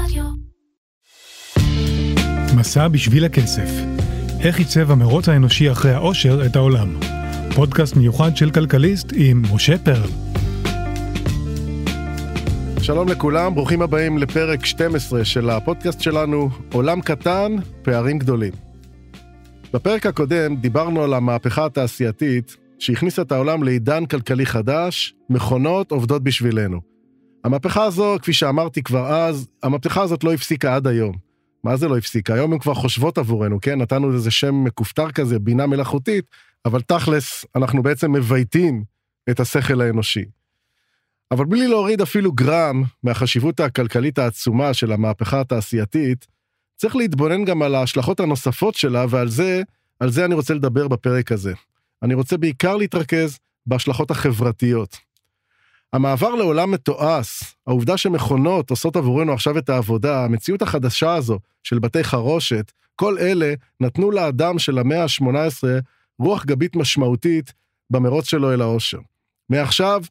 הרדיו. מסע בשביל הכסף. איך עיצב המרוץ האנושי אחרי העושר את העולם. פודקאסט מיוחד של כלכליסט עם משה פרל. שלום לכולם, ברוכים הבאים לפרק 12 של הפודקאסט שלנו, עולם קטן, פערים גדולים. בפרק הקודם דיברנו על המהפכה התעשייתית שהכניסה את העולם לעידן כלכלי חדש, מכונות עובדות בשבילנו. המהפכה הזו, כפי שאמרתי כבר אז, המהפכה הזאת לא הפסיקה עד היום. מה זה לא הפסיקה? היום הן כבר חושבות עבורנו, כן? נתנו לזה שם מכופתר כזה, בינה מלאכותית, אבל תכלס, אנחנו בעצם מבייתים את השכל האנושי. אבל בלי להוריד אפילו גרם מהחשיבות הכלכלית העצומה של המהפכה התעשייתית, צריך להתבונן גם על ההשלכות הנוספות שלה, ועל זה, על זה אני רוצה לדבר בפרק הזה. אני רוצה בעיקר להתרכז בהשלכות החברתיות. המעבר לעולם מתועש, העובדה שמכונות עושות עבורנו עכשיו את העבודה, המציאות החדשה הזו של בתי חרושת, כל אלה נתנו לאדם של המאה ה-18 רוח גבית משמעותית במרוץ שלו אל העושר. מעכשיו,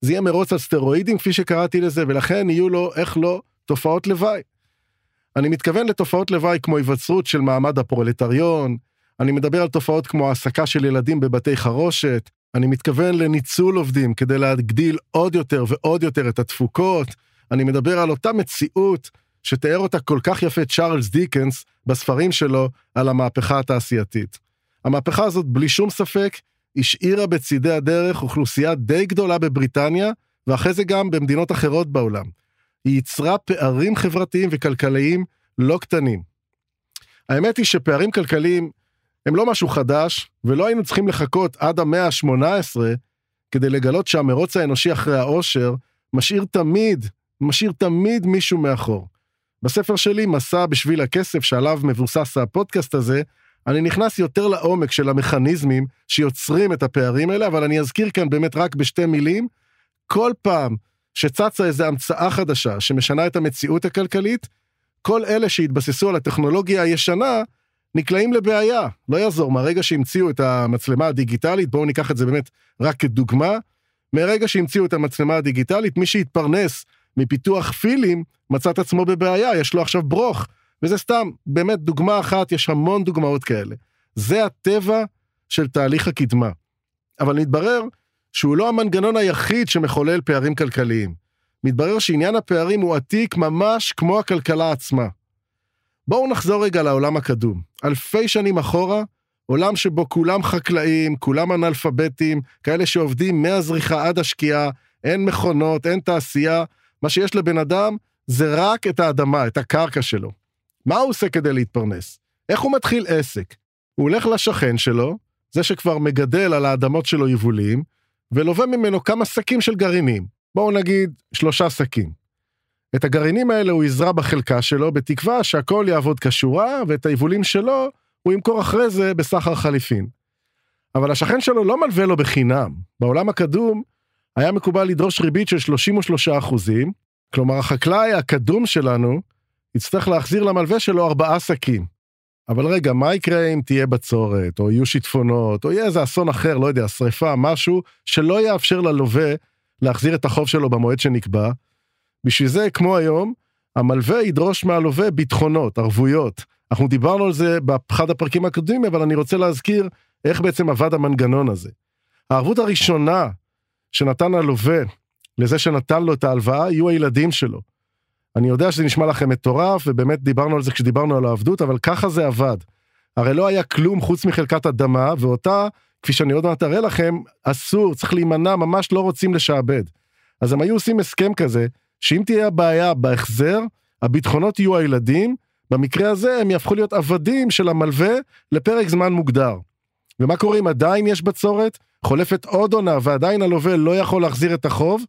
זה יהיה מרוץ על סטרואידים, כפי שקראתי לזה, ולכן יהיו לו, איך לא, תופעות לוואי. אני מתכוון לתופעות לוואי כמו היווצרות של מעמד הפרולטריון, אני מדבר על תופעות כמו העסקה של ילדים בבתי חרושת, אני מתכוון לניצול עובדים כדי להגדיל עוד יותר ועוד יותר את התפוקות, אני מדבר על אותה מציאות שתיאר אותה כל כך יפה צ'ארלס דיקנס בספרים שלו על המהפכה התעשייתית. המהפכה הזאת בלי שום ספק השאירה בצידי הדרך אוכלוסייה די גדולה בבריטניה, ואחרי זה גם במדינות אחרות בעולם. היא ייצרה פערים חברתיים וכלכליים לא קטנים. האמת היא שפערים כלכליים הם לא משהו חדש, ולא היינו צריכים לחכות עד המאה ה-18 כדי לגלות שהמרוץ האנושי אחרי העושר משאיר תמיד, משאיר תמיד מישהו מאחור. בספר שלי, מסע בשביל הכסף, שעליו מבוסס הפודקאסט הזה, אני נכנס יותר לעומק של המכניזמים שיוצרים את הפערים האלה, אבל אני אזכיר כאן באמת רק בשתי מילים, כל פעם שצצה איזו המצאה חדשה שמשנה את המציאות הכלכלית, כל אלה שהתבססו על הטכנולוגיה הישנה, נקלעים לבעיה. לא יעזור, מהרגע שהמציאו את המצלמה הדיגיטלית, בואו ניקח את זה באמת רק כדוגמה, מרגע שהמציאו את המצלמה הדיגיטלית, מי שהתפרנס מפיתוח פילים, מצא את עצמו בבעיה, יש לו עכשיו ברוך. וזה סתם, באמת דוגמה אחת, יש המון דוגמאות כאלה. זה הטבע של תהליך הקדמה. אבל מתברר שהוא לא המנגנון היחיד שמחולל פערים כלכליים. מתברר שעניין הפערים הוא עתיק ממש כמו הכלכלה עצמה. בואו נחזור רגע לעולם הקדום. אלפי שנים אחורה, עולם שבו כולם חקלאים, כולם אנאלפביתים, כאלה שעובדים מהזריחה עד השקיעה, אין מכונות, אין תעשייה, מה שיש לבן אדם זה רק את האדמה, את הקרקע שלו. מה הוא עושה כדי להתפרנס? איך הוא מתחיל עסק? הוא הולך לשכן שלו, זה שכבר מגדל על האדמות שלו יבולים, ולווה ממנו כמה שקים של גרעינים. בואו נגיד שלושה שקים. את הגרעינים האלה הוא יזרע בחלקה שלו, בתקווה שהכל יעבוד כשורה, ואת היבולים שלו הוא ימכור אחרי זה בסחר חליפין. אבל השכן שלו לא מלווה לו בחינם. בעולם הקדום היה מקובל לדרוש ריבית של 33 אחוזים, כלומר החקלאי הקדום שלנו יצטרך להחזיר למלווה שלו ארבעה שקים. אבל רגע, מה יקרה אם תהיה בצורת, או יהיו שיטפונות, או יהיה איזה אסון אחר, לא יודע, שריפה, משהו, שלא יאפשר ללווה להחזיר את החוב שלו במועד שנקבע, בשביל זה, כמו היום, המלווה ידרוש מהלווה ביטחונות, ערבויות. אנחנו דיברנו על זה באחד הפרקים הקודמים, אבל אני רוצה להזכיר איך בעצם עבד המנגנון הזה. הערבות הראשונה שנתן הלווה לזה שנתן לו את ההלוואה, יהיו הילדים שלו. אני יודע שזה נשמע לכם מטורף, ובאמת דיברנו על זה כשדיברנו על העבדות, אבל ככה זה עבד. הרי לא היה כלום חוץ מחלקת אדמה, ואותה, כפי שאני עוד מעט אראה לכם, אסור, צריך להימנע, ממש לא רוצים לשעבד. אז הם היו עושים הסכם כזה, שאם תהיה הבעיה בהחזר, הביטחונות יהיו הילדים, במקרה הזה הם יהפכו להיות עבדים של המלווה לפרק זמן מוגדר. ומה קורה אם עדיין יש בצורת, חולפת עוד עונה ועדיין הלווה לא יכול להחזיר את החוב?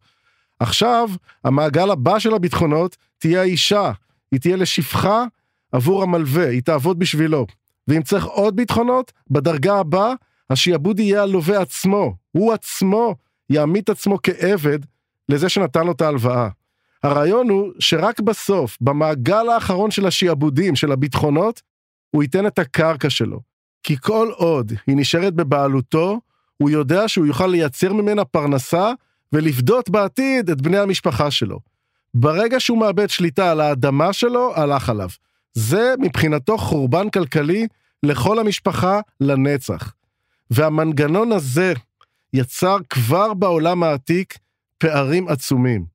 עכשיו, המעגל הבא של הביטחונות תהיה האישה, היא תהיה לשפחה עבור המלווה, היא תעבוד בשבילו. ואם צריך עוד ביטחונות, בדרגה הבאה, השעבוד יהיה הלווה עצמו, הוא עצמו יעמיד עצמו כעבד לזה שנתן לו את ההלוואה. הרעיון הוא שרק בסוף, במעגל האחרון של השעבודים, של הביטחונות, הוא ייתן את הקרקע שלו. כי כל עוד היא נשארת בבעלותו, הוא יודע שהוא יוכל לייצר ממנה פרנסה ולפדות בעתיד את בני המשפחה שלו. ברגע שהוא מאבד שליטה על האדמה שלו, הלך עליו. זה מבחינתו חורבן כלכלי לכל המשפחה לנצח. והמנגנון הזה יצר כבר בעולם העתיק פערים עצומים.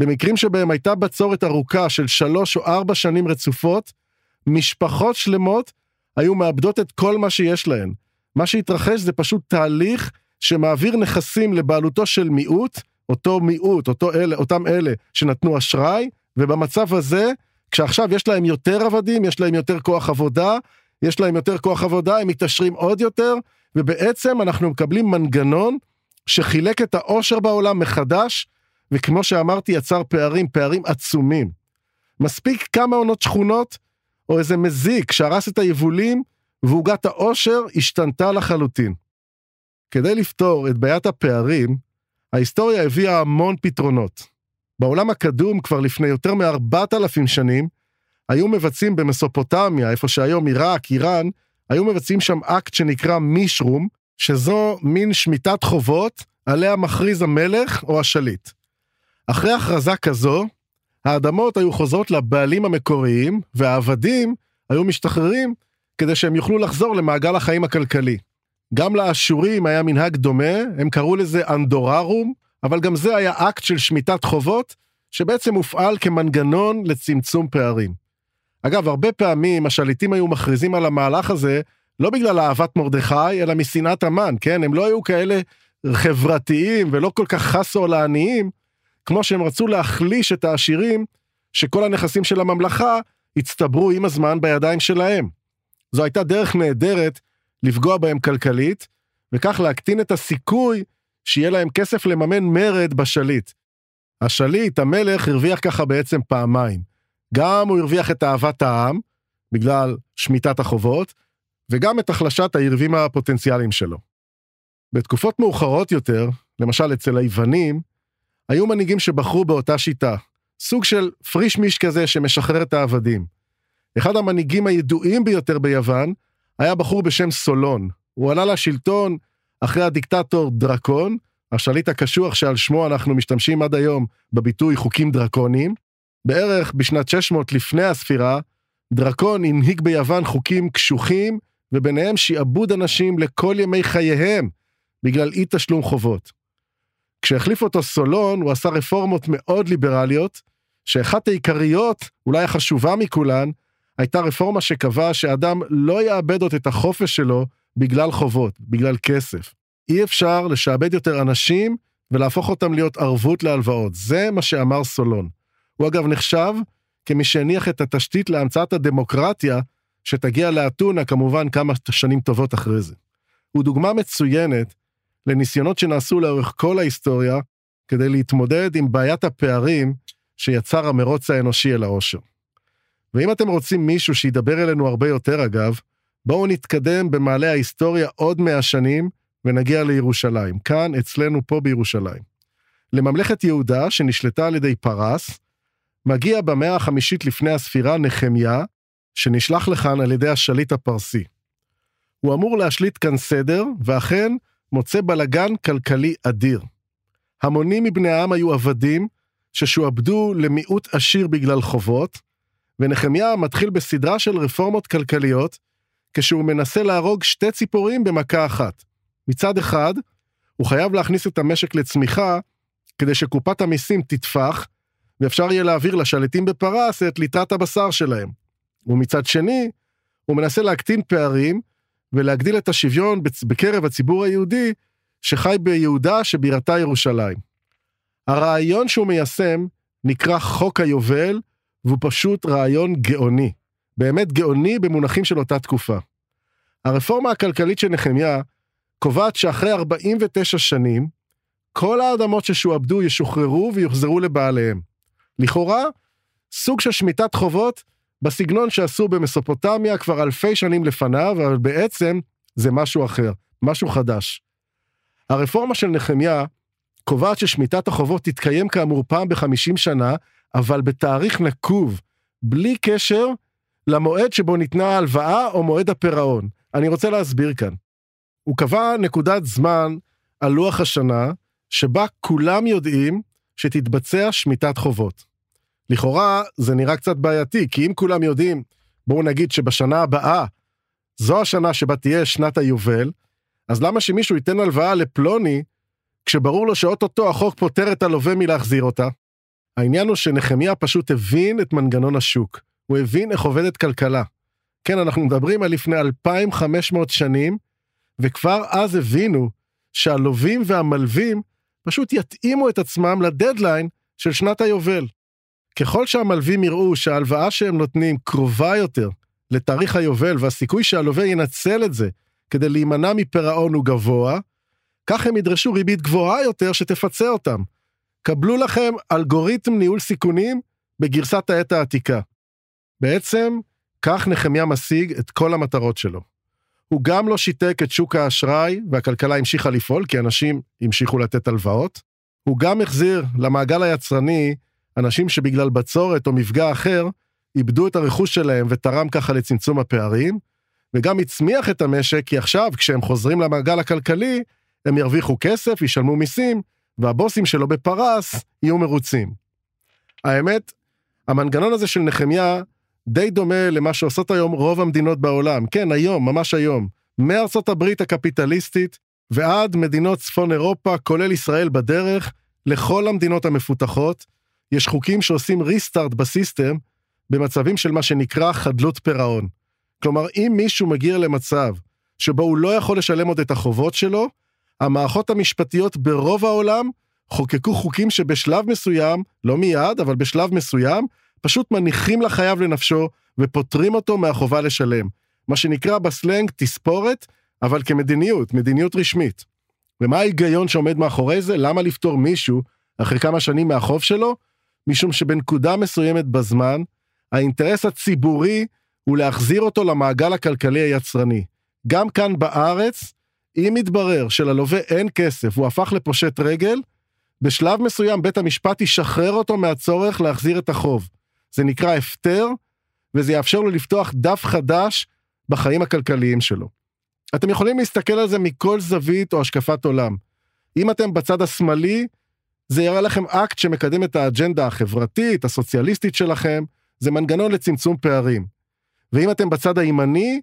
במקרים שבהם הייתה בצורת ארוכה של שלוש או ארבע שנים רצופות, משפחות שלמות היו מאבדות את כל מה שיש להן. מה שהתרחש זה פשוט תהליך שמעביר נכסים לבעלותו של מיעוט, אותו מיעוט, אותו אלה, אותם אלה שנתנו אשראי, ובמצב הזה, כשעכשיו יש להם יותר עבדים, יש להם יותר כוח עבודה, יש להם יותר כוח עבודה, הם מתעשרים עוד יותר, ובעצם אנחנו מקבלים מנגנון שחילק את העושר בעולם מחדש, וכמו שאמרתי, יצר פערים, פערים עצומים. מספיק כמה עונות שכונות, או איזה מזיק שהרס את היבולים, ועוגת העושר השתנתה לחלוטין. כדי לפתור את בעיית הפערים, ההיסטוריה הביאה המון פתרונות. בעולם הקדום, כבר לפני יותר מארבעת אלפים שנים, היו מבצעים במסופוטמיה, איפה שהיום עיראק, איראן, היו מבצעים שם אקט שנקרא מישרום, שזו מין שמיטת חובות עליה מכריז המלך או השליט. אחרי הכרזה כזו, האדמות היו חוזרות לבעלים המקוריים, והעבדים היו משתחררים כדי שהם יוכלו לחזור למעגל החיים הכלכלי. גם לאשורים היה מנהג דומה, הם קראו לזה אנדוררום, אבל גם זה היה אקט של שמיטת חובות, שבעצם הופעל כמנגנון לצמצום פערים. אגב, הרבה פעמים השליטים היו מכריזים על המהלך הזה לא בגלל אהבת מרדכי, אלא משנאת המן, כן? הם לא היו כאלה חברתיים ולא כל כך חסו על העניים, כמו שהם רצו להחליש את העשירים, שכל הנכסים של הממלכה הצטברו עם הזמן בידיים שלהם. זו הייתה דרך נהדרת לפגוע בהם כלכלית, וכך להקטין את הסיכוי שיהיה להם כסף לממן מרד בשליט. השליט, המלך, הרוויח ככה בעצם פעמיים. גם הוא הרוויח את אהבת העם, בגלל שמיטת החובות, וגם את החלשת היריבים הפוטנציאליים שלו. בתקופות מאוחרות יותר, למשל אצל היוונים, היו מנהיגים שבחרו באותה שיטה, סוג של פריש מיש כזה שמשחרר את העבדים. אחד המנהיגים הידועים ביותר ביוון היה בחור בשם סולון. הוא עלה לשלטון אחרי הדיקטטור דרקון, השליט הקשוח שעל שמו אנחנו משתמשים עד היום בביטוי חוקים דרקוניים. בערך בשנת 600 לפני הספירה, דרקון הנהיג ביוון חוקים קשוחים, וביניהם שעבוד אנשים לכל ימי חייהם, בגלל אי תשלום חובות. כשהחליף אותו סולון, הוא עשה רפורמות מאוד ליברליות, שאחת העיקריות, אולי החשובה מכולן, הייתה רפורמה שקבעה שאדם לא יאבד עוד את החופש שלו בגלל חובות, בגלל כסף. אי אפשר לשעבד יותר אנשים ולהפוך אותם להיות ערבות להלוואות. זה מה שאמר סולון. הוא אגב נחשב כמי שהניח את התשתית להמצאת הדמוקרטיה, שתגיע לאתונה כמובן כמה שנים טובות אחרי זה. הוא דוגמה מצוינת לניסיונות שנעשו לאורך כל ההיסטוריה כדי להתמודד עם בעיית הפערים שיצר המרוץ האנושי אל העושר. ואם אתם רוצים מישהו שידבר אלינו הרבה יותר אגב, בואו נתקדם במעלה ההיסטוריה עוד מאה שנים ונגיע לירושלים, כאן אצלנו פה בירושלים. לממלכת יהודה, שנשלטה על ידי פרס, מגיע במאה החמישית לפני הספירה נחמיה, שנשלח לכאן על ידי השליט הפרסי. הוא אמור להשליט כאן סדר, ואכן מוצא בלגן כלכלי אדיר. המונים מבני העם היו עבדים, ששועבדו למיעוט עשיר בגלל חובות, ונחמיה מתחיל בסדרה של רפורמות כלכליות, כשהוא מנסה להרוג שתי ציפורים במכה אחת. מצד אחד, הוא חייב להכניס את המשק לצמיחה, כדי שקופת המיסים תטפח, ואפשר יהיה להעביר לשליטים בפרס את ליטרת הבשר שלהם. ומצד שני, הוא מנסה להקטין פערים ולהגדיל את השוויון בקרב הציבור היהודי שחי ביהודה שבירתה ירושלים. הרעיון שהוא מיישם נקרא חוק היובל, והוא פשוט רעיון גאוני. באמת גאוני במונחים של אותה תקופה. הרפורמה הכלכלית של נחמיה קובעת שאחרי 49 שנים, כל האדמות ששועבדו ישוחררו ויוחזרו לבעליהם. לכאורה, סוג של שמיטת חובות בסגנון שעשו במסופוטמיה כבר אלפי שנים לפניו, אבל בעצם זה משהו אחר, משהו חדש. הרפורמה של נחמיה קובעת ששמיטת החובות תתקיים כאמור פעם בחמישים שנה, אבל בתאריך נקוב, בלי קשר למועד שבו ניתנה ההלוואה או מועד הפירעון. אני רוצה להסביר כאן. הוא קבע נקודת זמן על לוח השנה, שבה כולם יודעים שתתבצע שמיטת חובות. לכאורה זה נראה קצת בעייתי, כי אם כולם יודעים, בואו נגיד שבשנה הבאה, זו השנה שבה תהיה שנת היובל, אז למה שמישהו ייתן הלוואה לפלוני, כשברור לו שאו-טו-טו החוק פוטר את הלווה מלהחזיר אותה? העניין הוא שנחמיה פשוט הבין את מנגנון השוק. הוא הבין איך עובדת כלכלה. כן, אנחנו מדברים על לפני 2,500 שנים, וכבר אז הבינו שהלווים והמלווים פשוט יתאימו את עצמם לדדליין של שנת היובל. ככל שהמלווים יראו שההלוואה שהם נותנים קרובה יותר לתאריך היובל והסיכוי שהלווה ינצל את זה כדי להימנע מפירעון הוא גבוה, כך הם ידרשו ריבית גבוהה יותר שתפצה אותם. קבלו לכם אלגוריתם ניהול סיכונים בגרסת העת העתיקה. בעצם, כך נחמיה משיג את כל המטרות שלו. הוא גם לא שיתק את שוק האשראי, והכלכלה המשיכה לפעול, כי אנשים המשיכו לתת הלוואות. הוא גם החזיר למעגל היצרני אנשים שבגלל בצורת או מפגע אחר, איבדו את הרכוש שלהם ותרם ככה לצמצום הפערים, וגם הצמיח את המשק, כי עכשיו, כשהם חוזרים למעגל הכלכלי, הם ירוויחו כסף, ישלמו מיסים, והבוסים שלו בפרס יהיו מרוצים. האמת, המנגנון הזה של נחמיה די דומה למה שעושות היום רוב המדינות בעולם. כן, היום, ממש היום. מארצות הברית הקפיטליסטית ועד מדינות צפון אירופה, כולל ישראל בדרך, לכל המדינות המפותחות, יש חוקים שעושים ריסטארט בסיסטם במצבים של מה שנקרא חדלות פירעון. כלומר, אם מישהו מגיע למצב שבו הוא לא יכול לשלם עוד את החובות שלו, המערכות המשפטיות ברוב העולם חוקקו חוקים שבשלב מסוים, לא מיד, אבל בשלב מסוים, פשוט מניחים לחייב לנפשו ופוטרים אותו מהחובה לשלם. מה שנקרא בסלנג תספורת, אבל כמדיניות, מדיניות רשמית. ומה ההיגיון שעומד מאחורי זה? למה לפטור מישהו אחרי כמה שנים מהחוב שלו? משום שבנקודה מסוימת בזמן, האינטרס הציבורי הוא להחזיר אותו למעגל הכלכלי היצרני. גם כאן בארץ, אם יתברר שללווה אין כסף והוא הפך לפושט רגל, בשלב מסוים בית המשפט ישחרר אותו מהצורך להחזיר את החוב. זה נקרא הפטר, וזה יאפשר לו לפתוח דף חדש בחיים הכלכליים שלו. אתם יכולים להסתכל על זה מכל זווית או השקפת עולם. אם אתם בצד השמאלי, זה יראה לכם אקט שמקדם את האג'נדה החברתית, הסוציאליסטית שלכם, זה מנגנון לצמצום פערים. ואם אתם בצד הימני,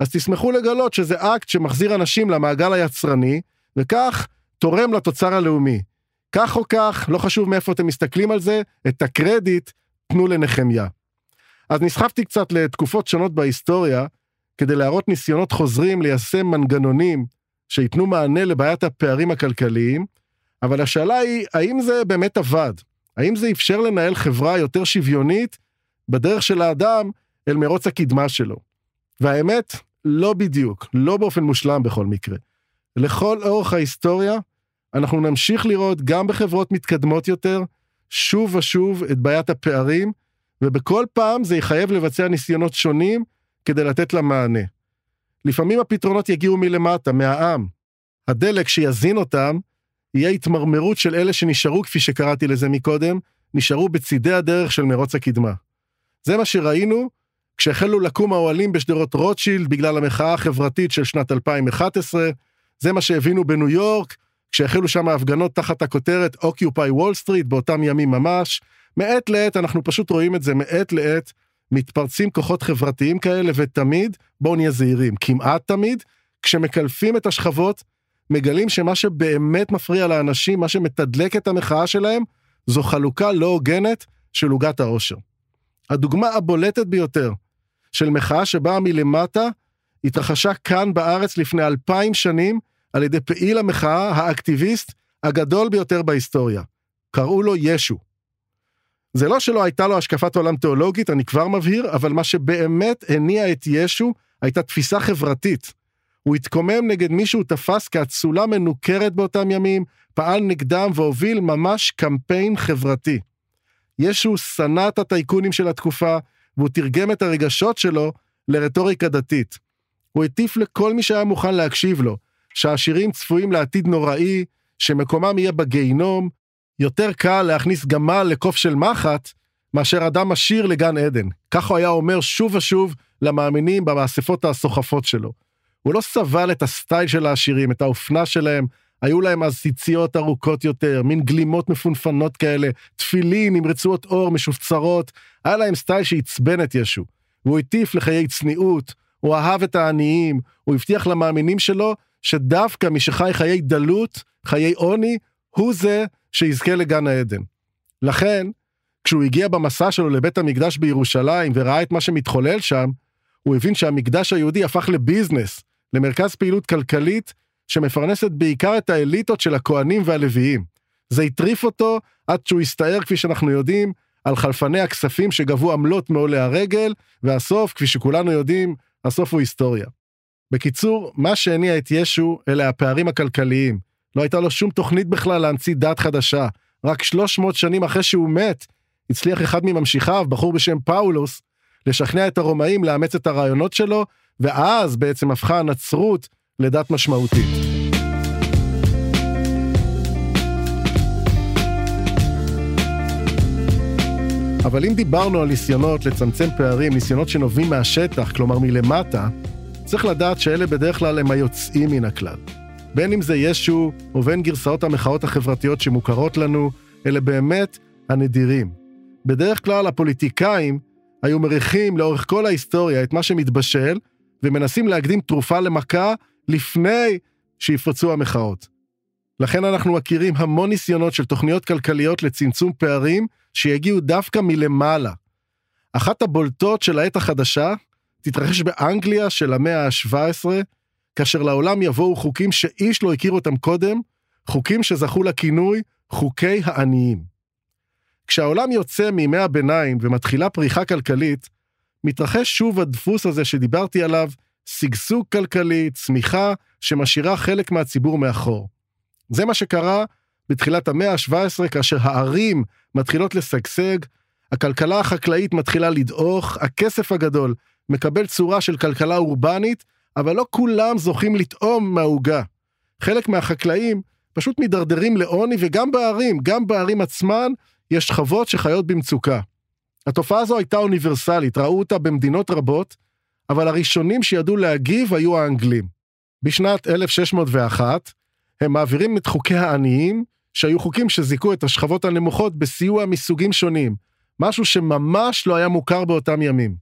אז תשמחו לגלות שזה אקט שמחזיר אנשים למעגל היצרני, וכך תורם לתוצר הלאומי. כך או כך, לא חשוב מאיפה אתם מסתכלים על זה, את הקרדיט תנו לנחמיה. אז נסחפתי קצת לתקופות שונות בהיסטוריה, כדי להראות ניסיונות חוזרים ליישם מנגנונים שייתנו מענה לבעיית הפערים הכלכליים, אבל השאלה היא, האם זה באמת עבד? האם זה אפשר לנהל חברה יותר שוויונית בדרך של האדם אל מרוץ הקדמה שלו? והאמת, לא בדיוק, לא באופן מושלם בכל מקרה. לכל אורך ההיסטוריה, אנחנו נמשיך לראות גם בחברות מתקדמות יותר, שוב ושוב את בעיית הפערים, ובכל פעם זה יחייב לבצע ניסיונות שונים כדי לתת לה מענה. לפעמים הפתרונות יגיעו מלמטה, מהעם. הדלק שיזין אותם, יהיה התמרמרות של אלה שנשארו, כפי שקראתי לזה מקודם, נשארו בצידי הדרך של מרוץ הקדמה. זה מה שראינו כשהחלו לקום האוהלים בשדרות רוטשילד בגלל המחאה החברתית של שנת 2011, זה מה שהבינו בניו יורק, כשהחלו שם ההפגנות תחת הכותרת Occupy Wall Street באותם ימים ממש. מעת לעת אנחנו פשוט רואים את זה מעת לעת, מתפרצים כוחות חברתיים כאלה, ותמיד, בואו נהיה זהירים, כמעט תמיד, כשמקלפים את השכבות, מגלים שמה שבאמת מפריע לאנשים, מה שמתדלק את המחאה שלהם, זו חלוקה לא הוגנת של עוגת העושר. הדוגמה הבולטת ביותר של מחאה שבאה מלמטה, התרחשה כאן בארץ לפני אלפיים שנים, על ידי פעיל המחאה, האקטיביסט הגדול ביותר בהיסטוריה. קראו לו ישו. זה לא שלא הייתה לו השקפת עולם תיאולוגית, אני כבר מבהיר, אבל מה שבאמת הניע את ישו הייתה תפיסה חברתית. הוא התקומם נגד מי שהוא תפס כאצולה מנוכרת באותם ימים, פעל נגדם והוביל ממש קמפיין חברתי. ישו שנא את הטייקונים של התקופה, והוא תרגם את הרגשות שלו לרטוריקה דתית. הוא הטיף לכל מי שהיה מוכן להקשיב לו, שהעשירים צפויים לעתיד נוראי, שמקומם יהיה בגיהינום, יותר קל להכניס גמל לקוף של מחט, מאשר אדם עשיר לגן עדן. כך הוא היה אומר שוב ושוב למאמינים במאספות הסוחפות שלו. הוא לא סבל את הסטייל של העשירים, את האופנה שלהם, היו להם אז ציציות ארוכות יותר, מין גלימות מפונפנות כאלה, תפילין עם רצועות אור משופצרות, היה להם סטייל שעצבן את ישו. והוא הטיף לחיי צניעות, הוא אהב את העניים, הוא הבטיח למאמינים שלו שדווקא מי שחי חיי דלות, חיי עוני, הוא זה שיזכה לגן העדן. לכן, כשהוא הגיע במסע שלו לבית המקדש בירושלים וראה את מה שמתחולל שם, הוא הבין שהמקדש היהודי הפך לביזנס, למרכז פעילות כלכלית שמפרנסת בעיקר את האליטות של הכהנים והלוויים. זה הטריף אותו עד שהוא הסתער, כפי שאנחנו יודעים, על חלפני הכספים שגבו עמלות מעולי הרגל, והסוף, כפי שכולנו יודעים, הסוף הוא היסטוריה. בקיצור, מה שהניע את ישו אלה הפערים הכלכליים. לא הייתה לו שום תוכנית בכלל להמציא דת חדשה. רק 300 שנים אחרי שהוא מת, הצליח אחד מממשיכיו, בחור בשם פאולוס, לשכנע את הרומאים לאמץ את הרעיונות שלו, ואז בעצם הפכה הנצרות לדת משמעותית. אבל אם דיברנו על ניסיונות לצמצם פערים, ניסיונות שנובעים מהשטח, כלומר מלמטה, צריך לדעת שאלה בדרך כלל הם היוצאים מן הכלל. בין אם זה ישו, ובין גרסאות המחאות החברתיות שמוכרות לנו, אלה באמת הנדירים. בדרך כלל הפוליטיקאים היו מריחים לאורך כל ההיסטוריה את מה שמתבשל, ומנסים להקדים תרופה למכה לפני שיפרצו המחאות. לכן אנחנו מכירים המון ניסיונות של תוכניות כלכליות לצמצום פערים שיגיעו דווקא מלמעלה. אחת הבולטות של העת החדשה תתרחש באנגליה של המאה ה-17, כאשר לעולם יבואו חוקים שאיש לא הכיר אותם קודם, חוקים שזכו לכינוי חוקי העניים. כשהעולם יוצא מימי הביניים ומתחילה פריחה כלכלית, מתרחש שוב הדפוס הזה שדיברתי עליו, שגשוג כלכלי, צמיחה, שמשאירה חלק מהציבור מאחור. זה מה שקרה בתחילת המאה ה-17, כאשר הערים מתחילות לשגשג, הכלכלה החקלאית מתחילה לדעוך, הכסף הגדול מקבל צורה של כלכלה אורבנית, אבל לא כולם זוכים לטעום מהעוגה. חלק מהחקלאים פשוט מידרדרים לעוני, וגם בערים, גם בערים עצמן, יש שכבות שחיות במצוקה. התופעה הזו הייתה אוניברסלית, ראו אותה במדינות רבות, אבל הראשונים שידעו להגיב היו האנגלים. בשנת 1601, הם מעבירים את חוקי העניים, שהיו חוקים שזיכו את השכבות הנמוכות בסיוע מסוגים שונים, משהו שממש לא היה מוכר באותם ימים.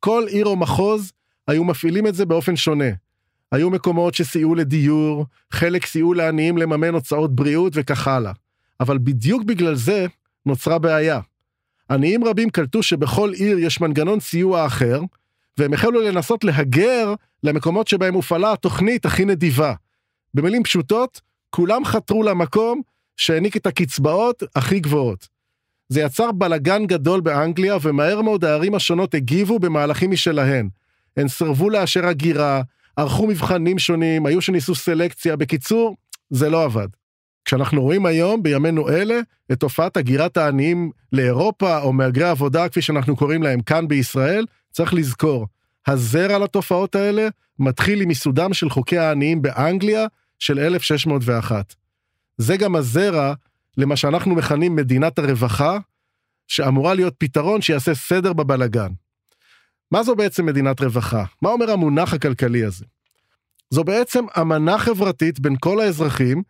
כל עיר או מחוז היו מפעילים את זה באופן שונה. היו מקומות שסייעו לדיור, חלק סייעו לעניים לממן הוצאות בריאות וכך הלאה. אבל בדיוק בגלל זה נוצרה בעיה. עניים רבים קלטו שבכל עיר יש מנגנון סיוע אחר, והם החלו לנסות להגר למקומות שבהם הופעלה התוכנית הכי נדיבה. במילים פשוטות, כולם חתרו למקום שהעניק את הקצבאות הכי גבוהות. זה יצר בלגן גדול באנגליה, ומהר מאוד הערים השונות הגיבו במהלכים משלהן. הן סרבו לאשר הגירה, ערכו מבחנים שונים, היו שניסו סלקציה, בקיצור, זה לא עבד. כשאנחנו רואים היום, בימינו אלה, את תופעת הגירת העניים לאירופה, או מהגרי עבודה, כפי שאנחנו קוראים להם כאן בישראל, צריך לזכור, הזרע לתופעות האלה מתחיל עם ייסודם של חוקי העניים באנגליה של 1601. זה גם הזרע למה שאנחנו מכנים מדינת הרווחה, שאמורה להיות פתרון שיעשה סדר בבלגן. מה זו בעצם מדינת רווחה? מה אומר המונח הכלכלי הזה? זו בעצם אמנה חברתית בין כל האזרחים,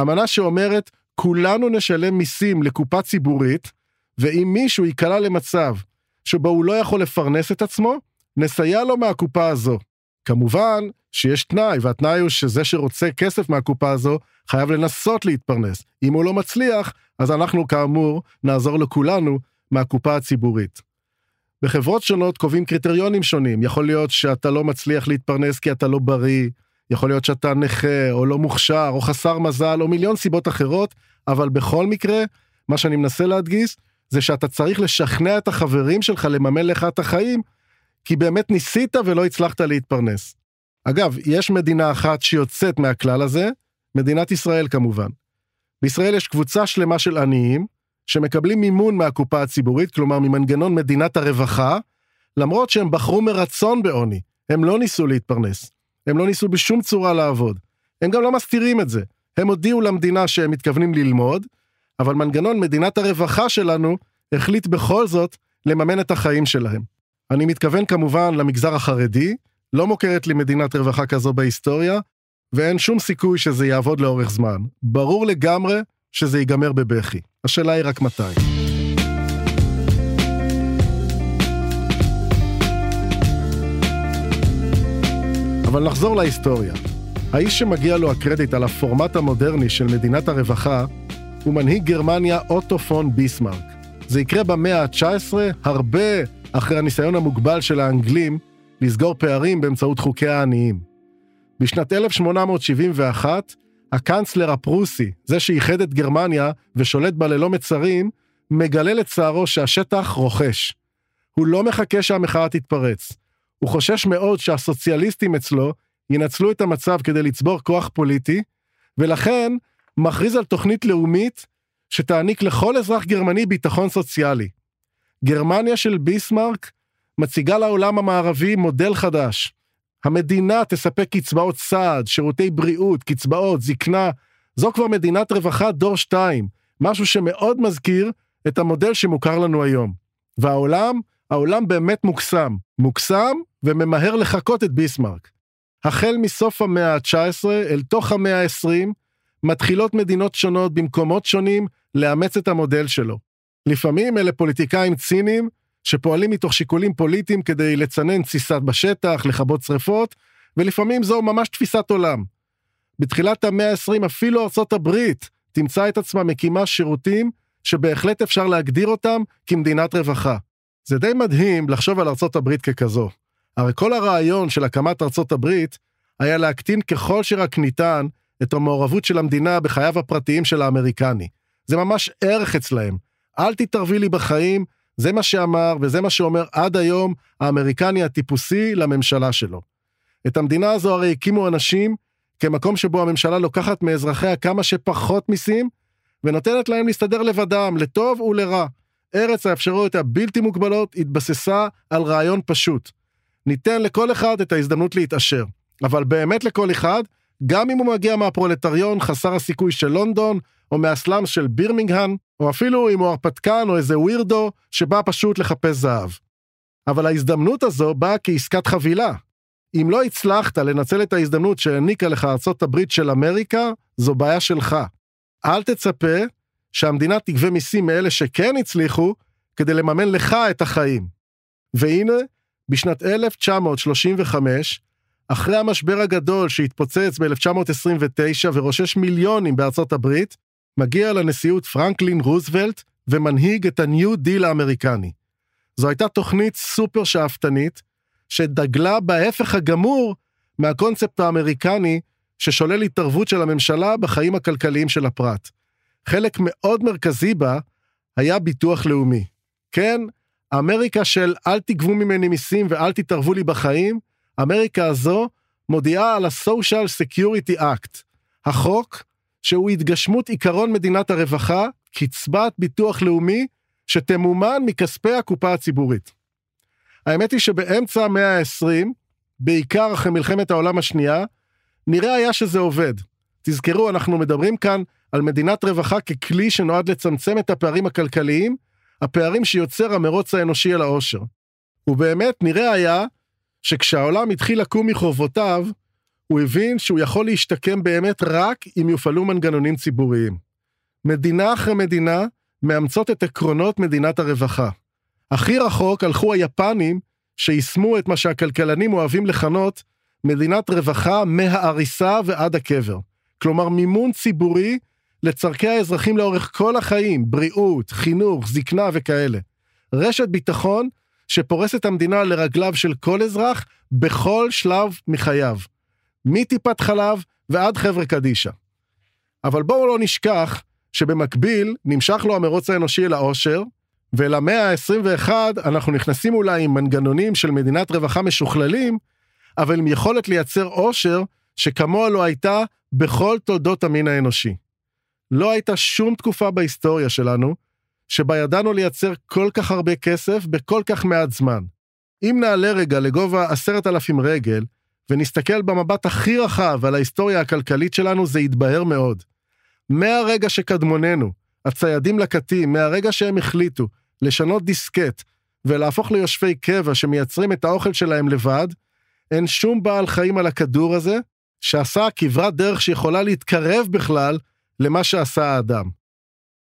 אמנה שאומרת, כולנו נשלם מיסים לקופה ציבורית, ואם מישהו ייקלע למצב שבו הוא לא יכול לפרנס את עצמו, נסייע לו מהקופה הזו. כמובן שיש תנאי, והתנאי הוא שזה שרוצה כסף מהקופה הזו, חייב לנסות להתפרנס. אם הוא לא מצליח, אז אנחנו כאמור נעזור לכולנו מהקופה הציבורית. בחברות שונות קובעים קריטריונים שונים, יכול להיות שאתה לא מצליח להתפרנס כי אתה לא בריא, יכול להיות שאתה נכה, או לא מוכשר, או חסר מזל, או מיליון סיבות אחרות, אבל בכל מקרה, מה שאני מנסה להדגיש, זה שאתה צריך לשכנע את החברים שלך לממן לך את החיים, כי באמת ניסית ולא הצלחת להתפרנס. אגב, יש מדינה אחת שיוצאת מהכלל הזה, מדינת ישראל כמובן. בישראל יש קבוצה שלמה של עניים, שמקבלים מימון מהקופה הציבורית, כלומר ממנגנון מדינת הרווחה, למרות שהם בחרו מרצון בעוני, הם לא ניסו להתפרנס. הם לא ניסו בשום צורה לעבוד. הם גם לא מסתירים את זה. הם הודיעו למדינה שהם מתכוונים ללמוד, אבל מנגנון מדינת הרווחה שלנו החליט בכל זאת לממן את החיים שלהם. אני מתכוון כמובן למגזר החרדי, לא מוכרת לי מדינת רווחה כזו בהיסטוריה, ואין שום סיכוי שזה יעבוד לאורך זמן. ברור לגמרי שזה ייגמר בבכי. השאלה היא רק מתי. אבל נחזור להיסטוריה. האיש שמגיע לו הקרדיט על הפורמט המודרני של מדינת הרווחה הוא מנהיג גרמניה אוטו פון ביסמרק. זה יקרה במאה ה-19, הרבה אחרי הניסיון המוגבל של האנגלים לסגור פערים באמצעות חוקי העניים. בשנת 1871, הקאנצלר הפרוסי, זה שאיחד את גרמניה ושולט בה ללא מצרים, מגלה לצערו שהשטח רוכש. הוא לא מחכה שהמחאה תתפרץ. הוא חושש מאוד שהסוציאליסטים אצלו ינצלו את המצב כדי לצבור כוח פוליטי, ולכן מכריז על תוכנית לאומית שתעניק לכל אזרח גרמני ביטחון סוציאלי. גרמניה של ביסמרק מציגה לעולם המערבי מודל חדש. המדינה תספק קצבאות סעד, שירותי בריאות, קצבאות, זקנה. זו כבר מדינת רווחה דור 2, משהו שמאוד מזכיר את המודל שמוכר לנו היום. והעולם, העולם באמת מוקסם. מוקסם וממהר לחקות את ביסמרק. החל מסוף המאה ה-19 אל תוך המאה ה-20, מתחילות מדינות שונות במקומות שונים לאמץ את המודל שלו. לפעמים אלה פוליטיקאים ציניים שפועלים מתוך שיקולים פוליטיים כדי לצנן תסיסת בשטח, לכבות שרפות, ולפעמים זו ממש תפיסת עולם. בתחילת המאה ה-20 אפילו ארצות הברית תמצא את עצמה מקימה שירותים שבהחלט אפשר להגדיר אותם כמדינת רווחה. זה די מדהים לחשוב על ארצות הברית ככזו. הרי כל הרעיון של הקמת ארצות הברית היה להקטין ככל שרק ניתן את המעורבות של המדינה בחייו הפרטיים של האמריקני. זה ממש ערך אצלהם. אל תתערבי לי בחיים, זה מה שאמר וזה מה שאומר עד היום האמריקני הטיפוסי לממשלה שלו. את המדינה הזו הרי הקימו אנשים כמקום שבו הממשלה לוקחת מאזרחיה כמה שפחות מיסים, ונותנת להם להסתדר לבדם, לטוב ולרע. ארץ האפשרויות הבלתי מוגבלות התבססה על רעיון פשוט. ניתן לכל אחד את ההזדמנות להתעשר. אבל באמת לכל אחד, גם אם הוא מגיע מהפרולטריון חסר הסיכוי של לונדון, או מהסלאמס של בירמינגהאם, או אפילו אם הוא הרפתקן או איזה ווירדו שבא פשוט לחפש זהב. אבל ההזדמנות הזו באה כעסקת חבילה. אם לא הצלחת לנצל את ההזדמנות שהעניקה לך ארצות הברית של אמריקה, זו בעיה שלך. אל תצפה שהמדינה תגבה מיסים מאלה שכן הצליחו, כדי לממן לך את החיים. והנה, בשנת 1935, אחרי המשבר הגדול שהתפוצץ ב-1929 ורושש מיליונים בארצות הברית, מגיע לנשיאות פרנקלין רוזוולט ומנהיג את ה-New Deal האמריקני. זו הייתה תוכנית סופר שאפתנית, שדגלה בהפך הגמור מהקונספט האמריקני ששולל התערבות של הממשלה בחיים הכלכליים של הפרט. חלק מאוד מרכזי בה היה ביטוח לאומי. כן, אמריקה של אל תגבו ממני מיסים ואל תתערבו לי בחיים, אמריקה הזו מודיעה על ה-Social Security Act, החוק שהוא התגשמות עיקרון מדינת הרווחה, קצבת ביטוח לאומי, שתמומן מכספי הקופה הציבורית. האמת היא שבאמצע המאה ה-20, בעיקר אחרי מלחמת העולם השנייה, נראה היה שזה עובד. תזכרו, אנחנו מדברים כאן על מדינת רווחה ככלי שנועד לצמצם את הפערים הכלכליים, הפערים שיוצר המרוץ האנושי אל העושר. ובאמת נראה היה שכשהעולם התחיל לקום מחורבותיו, הוא הבין שהוא יכול להשתקם באמת רק אם יופעלו מנגנונים ציבוריים. מדינה אחרי מדינה מאמצות את עקרונות מדינת הרווחה. הכי רחוק הלכו היפנים, שיישמו את מה שהכלכלנים אוהבים לכנות מדינת רווחה מהעריסה ועד הקבר. כלומר, מימון ציבורי לצורכי האזרחים לאורך כל החיים, בריאות, חינוך, זקנה וכאלה. רשת ביטחון שפורסת המדינה לרגליו של כל אזרח בכל שלב מחייו. מטיפת חלב ועד חבר'ה קדישא. אבל בואו לא נשכח שבמקביל נמשך לו המרוץ האנושי אל העושר, ולמאה ה-21 אנחנו נכנסים אולי עם מנגנונים של מדינת רווחה משוכללים, אבל עם יכולת לייצר עושר שכמוה לא הייתה בכל תולדות המין האנושי. לא הייתה שום תקופה בהיסטוריה שלנו שבה ידענו לייצר כל כך הרבה כסף בכל כך מעט זמן. אם נעלה רגע לגובה עשרת אלפים רגל, ונסתכל במבט הכי רחב על ההיסטוריה הכלכלית שלנו, זה יתבהר מאוד. מהרגע שקדמוננו, הציידים לקטים, מהרגע שהם החליטו לשנות דיסקט ולהפוך ליושבי קבע שמייצרים את האוכל שלהם לבד, אין שום בעל חיים על הכדור הזה שעשה כברת דרך שיכולה להתקרב בכלל למה שעשה האדם.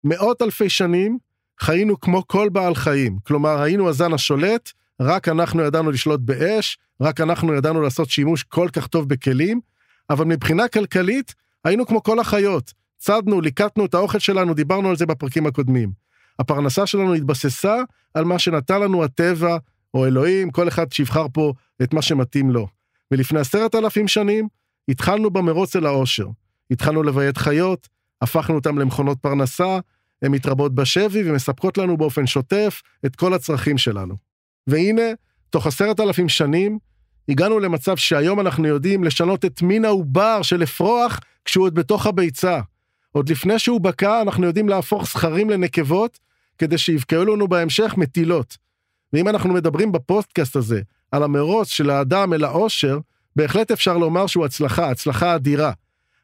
מאות אלפי שנים חיינו כמו כל בעל חיים, כלומר היינו הזן השולט, רק אנחנו ידענו לשלוט באש, רק אנחנו ידענו לעשות שימוש כל כך טוב בכלים, אבל מבחינה כלכלית היינו כמו כל החיות, צדנו, ליקטנו את האוכל שלנו, דיברנו על זה בפרקים הקודמים. הפרנסה שלנו התבססה על מה שנתן לנו הטבע, או אלוהים, כל אחד שיבחר פה את מה שמתאים לו. ולפני עשרת אלפים שנים, התחלנו במרוץ אל העושר. התחלנו לביית חיות, הפכנו אותם למכונות פרנסה, הן מתרבות בשבי ומספקות לנו באופן שוטף את כל הצרכים שלנו. והנה, תוך עשרת אלפים שנים, הגענו למצב שהיום אנחנו יודעים לשנות את מין העובר של אפרוח כשהוא עוד בתוך הביצה. עוד לפני שהוא בקע, אנחנו יודעים להפוך זכרים לנקבות, כדי שיבקעו לנו בהמשך מטילות. ואם אנחנו מדברים בפודקאסט הזה על המרוץ של האדם אל העושר, בהחלט אפשר לומר שהוא הצלחה, הצלחה אדירה.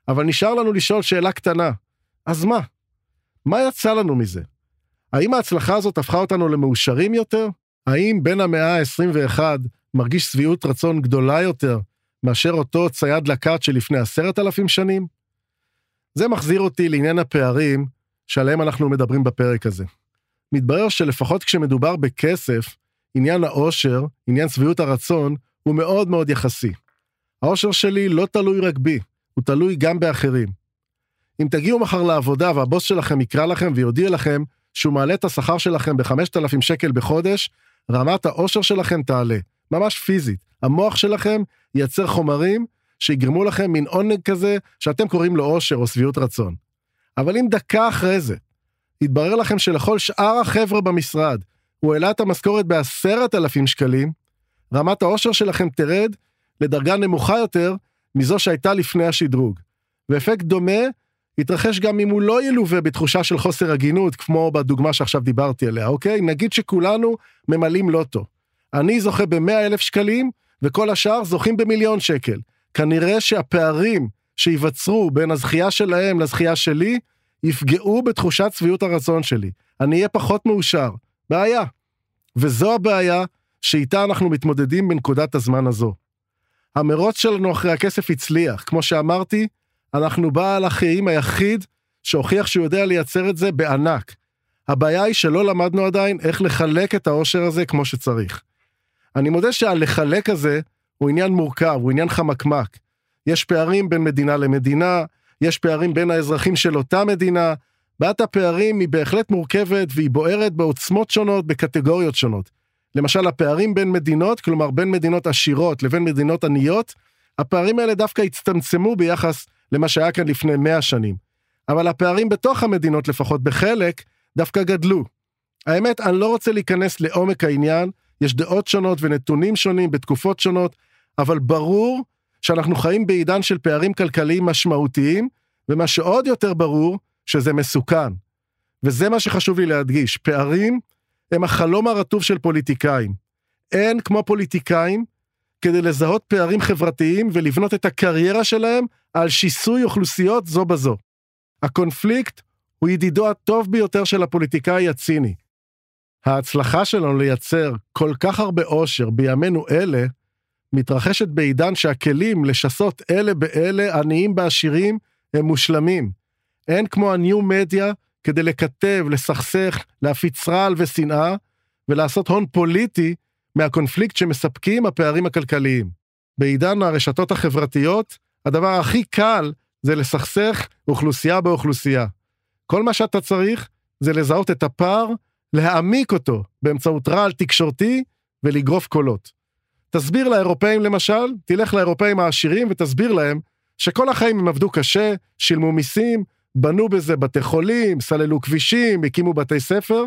אבל נשאר לנו לשאול שאלה קטנה, אז מה? מה יצא לנו מזה? האם ההצלחה הזאת הפכה אותנו למאושרים יותר? האם בן המאה ה-21 מרגיש שביעות רצון גדולה יותר מאשר אותו צייד לקט שלפני עשרת אלפים שנים? זה מחזיר אותי לעניין הפערים שעליהם אנחנו מדברים בפרק הזה. מתברר שלפחות כשמדובר בכסף, עניין העושר, עניין שביעות הרצון, הוא מאוד מאוד יחסי. העושר שלי לא תלוי רק בי, הוא תלוי גם באחרים. אם תגיעו מחר לעבודה והבוס שלכם יקרא לכם ויודיע לכם שהוא מעלה את השכר שלכם ב-5,000 שקל בחודש, רמת העושר שלכם תעלה, ממש פיזית. המוח שלכם ייצר חומרים שיגרמו לכם מין עונג כזה שאתם קוראים לו עושר או שביעות רצון. אבל אם דקה אחרי זה יתברר לכם שלכל שאר החבר'ה במשרד הוא העלה את המשכורת בעשרת אלפים שקלים, רמת העושר שלכם תרד לדרגה נמוכה יותר מזו שהייתה לפני השדרוג. ואפקט דומה יתרחש גם אם הוא לא ילווה בתחושה של חוסר הגינות, כמו בדוגמה שעכשיו דיברתי עליה, אוקיי? נגיד שכולנו ממלאים לוטו. אני זוכה ב-100 אלף שקלים, וכל השאר זוכים במיליון שקל. כנראה שהפערים שייווצרו בין הזכייה שלהם לזכייה שלי, יפגעו בתחושת שביעות הרצון שלי. אני אהיה פחות מאושר. בעיה. וזו הבעיה שאיתה אנחנו מתמודדים בנקודת הזמן הזו. המרוץ שלנו אחרי הכסף הצליח. כמו שאמרתי, אנחנו בעל החיים היחיד שהוכיח שהוא יודע לייצר את זה בענק. הבעיה היא שלא למדנו עדיין איך לחלק את העושר הזה כמו שצריך. אני מודה שהלחלק הזה הוא עניין מורכב, הוא עניין חמקמק. יש פערים בין מדינה למדינה, יש פערים בין האזרחים של אותה מדינה. בעיית הפערים היא בהחלט מורכבת והיא בוערת בעוצמות שונות, בקטגוריות שונות. למשל, הפערים בין מדינות, כלומר בין מדינות עשירות לבין מדינות עניות, הפערים האלה דווקא הצטמצמו ביחס למה שהיה כאן לפני 100 שנים. אבל הפערים בתוך המדינות, לפחות בחלק, דווקא גדלו. האמת, אני לא רוצה להיכנס לעומק העניין, יש דעות שונות ונתונים שונים בתקופות שונות, אבל ברור שאנחנו חיים בעידן של פערים כלכליים משמעותיים, ומה שעוד יותר ברור, שזה מסוכן. וזה מה שחשוב לי להדגיש, פערים הם החלום הרטוב של פוליטיקאים. אין כמו פוליטיקאים כדי לזהות פערים חברתיים ולבנות את הקריירה שלהם על שיסוי אוכלוסיות זו בזו. הקונפליקט הוא ידידו הטוב ביותר של הפוליטיקאי הציני. ההצלחה שלנו לייצר כל כך הרבה עושר בימינו אלה, מתרחשת בעידן שהכלים לשסות אלה באלה, עניים בעשירים, הם מושלמים. אין כמו הניו מדיה כדי לקטב, לסכסך, להפיץ רעל ושנאה, ולעשות הון פוליטי מהקונפליקט שמספקים הפערים הכלכליים. בעידן הרשתות החברתיות, הדבר הכי קל זה לסכסך אוכלוסייה באוכלוסייה. כל מה שאתה צריך זה לזהות את הפער, להעמיק אותו באמצעות רעל תקשורתי ולגרוף קולות. תסביר לאירופאים למשל, תלך לאירופאים העשירים ותסביר להם שכל החיים הם עבדו קשה, שילמו מיסים, בנו בזה בתי חולים, סללו כבישים, הקימו בתי ספר,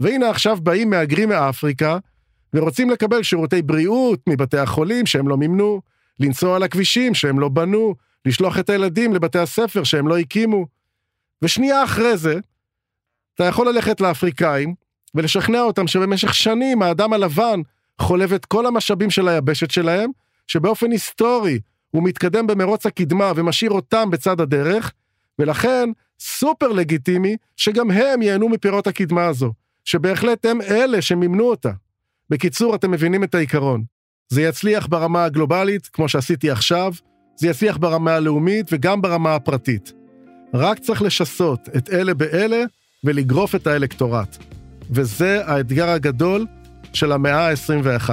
והנה עכשיו באים מהגרים מאפריקה, ורוצים לקבל שירותי בריאות מבתי החולים שהם לא מימנו, לנסוע על הכבישים שהם לא בנו, לשלוח את הילדים לבתי הספר שהם לא הקימו. ושנייה אחרי זה, אתה יכול ללכת לאפריקאים ולשכנע אותם שבמשך שנים האדם הלבן חולב את כל המשאבים של היבשת שלהם, שבאופן היסטורי הוא מתקדם במרוץ הקדמה ומשאיר אותם בצד הדרך, ולכן סופר לגיטימי שגם הם ייהנו מפירות הקדמה הזו, שבהחלט הם אלה שמימנו אותה. בקיצור, אתם מבינים את העיקרון. זה יצליח ברמה הגלובלית, כמו שעשיתי עכשיו, זה יצליח ברמה הלאומית וגם ברמה הפרטית. רק צריך לשסות את אלה באלה ולגרוף את האלקטורט. וזה האתגר הגדול של המאה ה-21.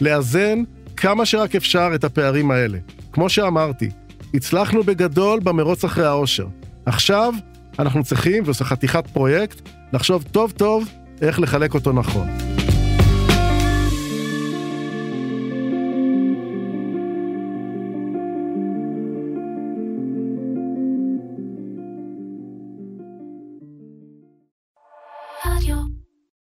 לאזן כמה שרק אפשר את הפערים האלה. כמו שאמרתי, הצלחנו בגדול במרוץ אחרי האושר. עכשיו אנחנו צריכים, וזו חתיכת פרויקט, לחשוב טוב טוב איך לחלק אותו נכון.